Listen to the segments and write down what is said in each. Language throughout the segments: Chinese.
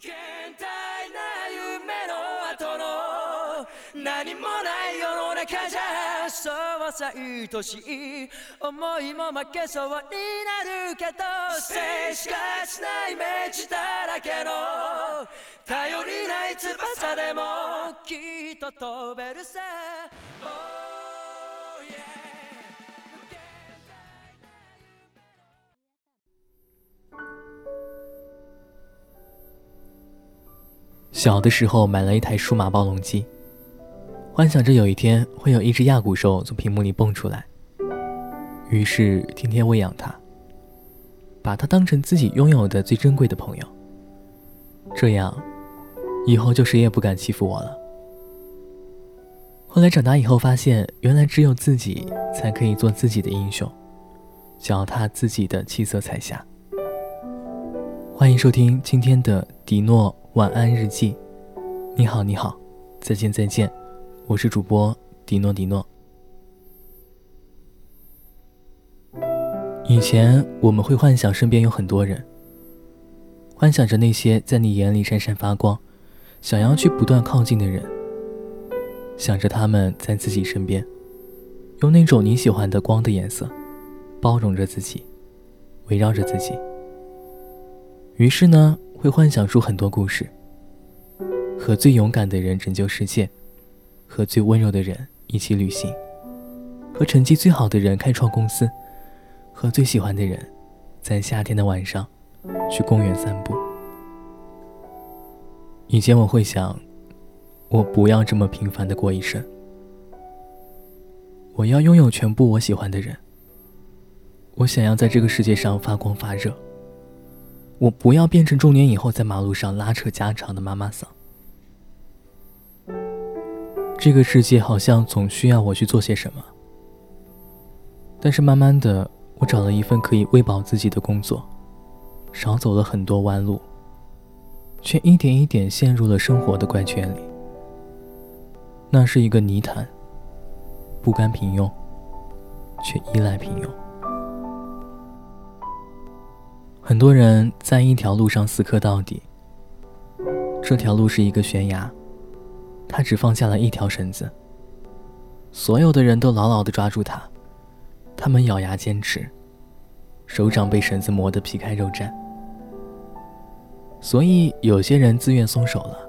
倦怠な夢の後の何もない世の中じゃそうさ愛しい思いも負けそうになるけど静しかしないイメージだらけの頼りない翼でもきっと飛べるさ、oh, yeah. 小的时候买了一台数码暴龙机，幻想着有一天会有一只亚古兽从屏幕里蹦出来，于是天天喂养它，把它当成自己拥有的最珍贵的朋友。这样，以后就谁也不敢欺负我了。后来长大以后发现，原来只有自己才可以做自己的英雄，脚踏自己的七色彩霞。欢迎收听今天的迪诺。晚安日记，你好你好，再见再见，我是主播迪诺迪诺。以前我们会幻想身边有很多人，幻想着那些在你眼里闪闪发光，想要去不断靠近的人，想着他们在自己身边，用那种你喜欢的光的颜色，包容着自己，围绕着自己。于是呢。会幻想出很多故事，和最勇敢的人拯救世界，和最温柔的人一起旅行，和成绩最好的人开创公司，和最喜欢的人，在夏天的晚上，去公园散步。以前我会想，我不要这么平凡的过一生。我要拥有全部我喜欢的人。我想要在这个世界上发光发热。我不要变成中年以后在马路上拉扯家常的妈妈桑。这个世界好像总需要我去做些什么，但是慢慢的，我找了一份可以喂饱自己的工作，少走了很多弯路，却一点一点陷入了生活的怪圈里。那是一个泥潭，不甘平庸，却依赖平庸。很多人在一条路上死磕到底。这条路是一个悬崖，他只放下了一条绳子。所有的人都牢牢地抓住他，他们咬牙坚持，手掌被绳子磨得皮开肉绽。所以，有些人自愿松手了，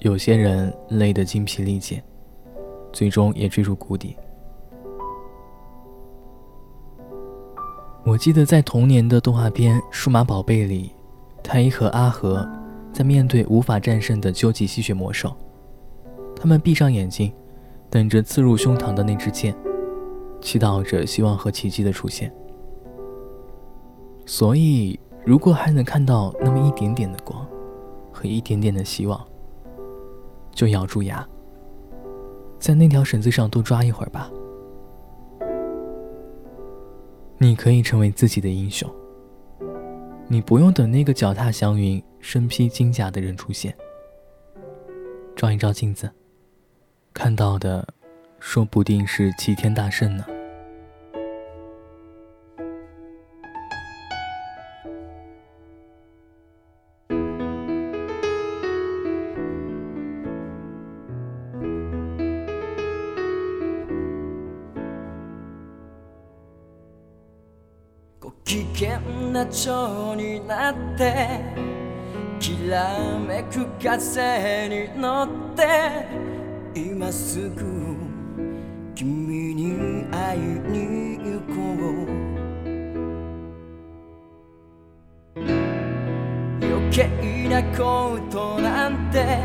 有些人累得精疲力竭，最终也坠入谷底。我记得在童年的动画片《数码宝贝》里，太一和阿和在面对无法战胜的究极吸血魔兽，他们闭上眼睛，等着刺入胸膛的那支箭，祈祷着希望和奇迹的出现。所以，如果还能看到那么一点点的光和一点点的希望，就咬住牙，在那条绳子上多抓一会儿吧。你可以成为自己的英雄，你不用等那个脚踏祥云、身披金甲的人出现。照一照镜子，看到的，说不定是齐天大圣呢。ご機嫌な蝶になってきらめく風に乗って今すぐ君に会いに行こう余計なことなんて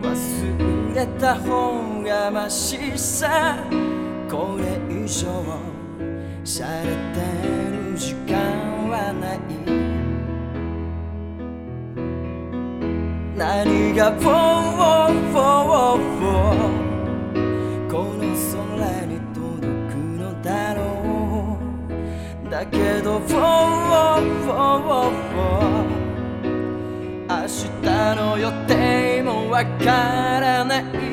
忘れた方がましさこれ以上されてる時間はない何が「フォーフォーフォー」この空に届くのだろうだけど「フォーフォーフォー」明日の予定もわからない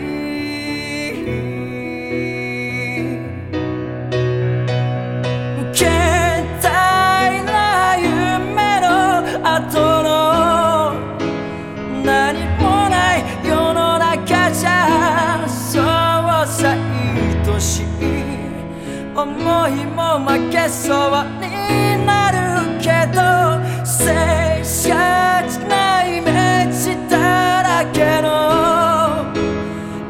負けそうになるけど静止なイメージだらけの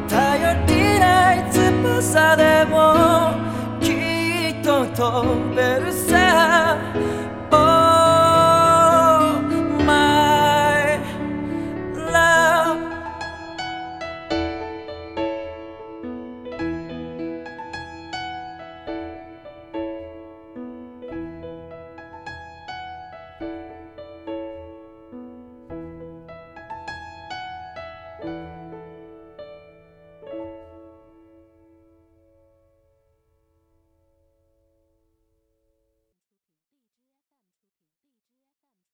頼りない翼でもきっと飛べる